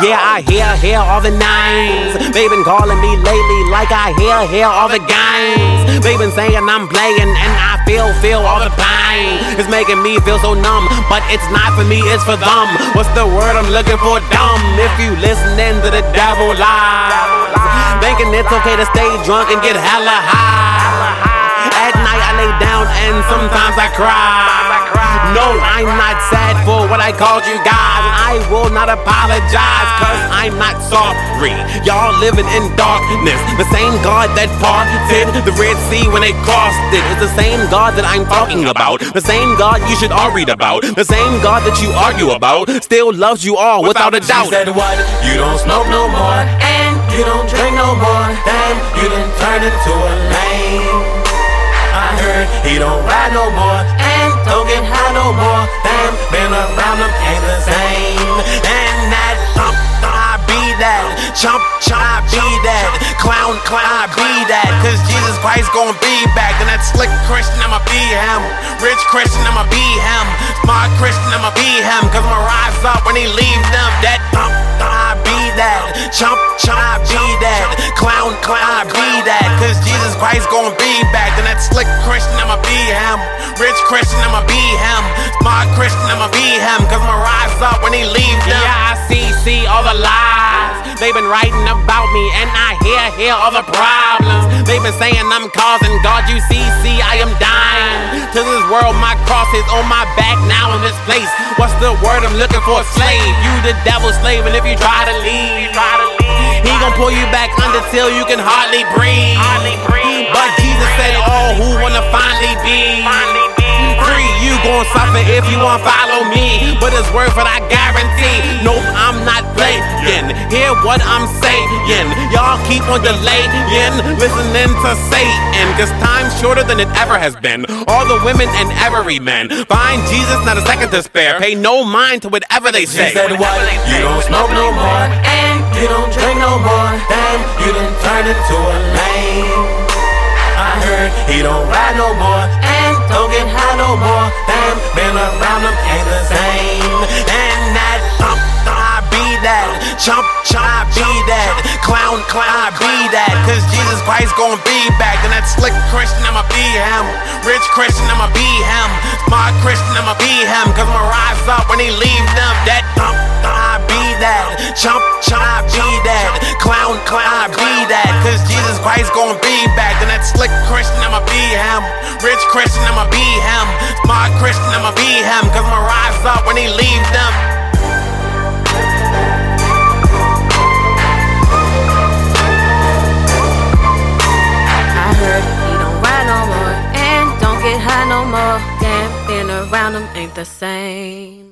Yeah, I hear, hear all the names. They been calling me lately like I hear, hear all the games. They been saying I'm playing and I feel, feel all the pain. It's making me feel so numb, but it's not for me, it's for them. What's the word I'm looking for? Dumb. If you listening to the devil lies, thinking it's okay to stay drunk and get hella high. At night I lay down and sometimes I cry. No, I'm not sad for what I called you guys. I will not apologize, cause I'm not sorry. Y'all living in darkness. The same God that parted the Red Sea when they crossed it. It's the same God that I'm talking about. The same God you should all read about. The same God that you argue about still loves you all without a doubt. She said what? You don't smoke no more, and you don't drink no more. Then you done turned into a lame. I heard he don't ride no more and don't get high no more. Damn, been around them ain't the same. And that thump, I be that. Chump, chump, I be that. Clown, clown, I be that. Cause Jesus Christ gon' be back. And that slick Christian, I'ma be him. Rich Christian, I'ma be him. Smart Christian, I'ma be him. Cause I'ma rise up when he leave them. That thump, that. Chump, chump, I be that. Clown, clown, I be that. Cause Jesus Christ gon' be back. And that slick Christian, I'ma be him. Rich Christian, I'ma be him. Smart Christian, I'ma be him. Cause I'ma rise up when he leaves them. Yeah, They've been writing about me, and I hear, hear all the problems. They've been saying I'm causing God, you see, see, I am dying. To this world, my cross is on my back now in this place. What's the word I'm looking for? Slave. You the devil's slave, and if you try to leave, he gon' pull you back under till you can hardly breathe. But Jesus said, all who wanna finally be gon' suffer if you won't follow me. But it's worth it, I guarantee. Nope, I'm not playing. Hear what I'm saying. Y'all keep on delaying, listening to Satan. Cause time's shorter than it ever has been. All the women and every man. Find Jesus, not a second to spare. Pay no mind to whatever they say. She said what? You don't smoke no more, and you don't drink no more. Damn, you done turned into a lame. I heard he don't ride no more and don't get high no more. Damn, been around them ain't the same. And that thump, I be that. Chump, chump, I be that. Clown, clown, I be that. Cause Jesus Christ gon' be back. And that slick Christian, I'ma be him. Rich Christian, I'ma be him. Smart Christian, I'ma be him. Cause I'ma rise up when he leave them. That thump, be that. Chump, chump, I be that. Clown, clown, I be that. Cause Jesus Christ gon' be back. And that slick Christian, I'ma be him. Rich Christian, I'ma be him. Smart Christian, I'ma be him. Cause I'ma rise up when he leave them. I heard he don't ride no more and don't get high no more. Damn, being around him ain't the same.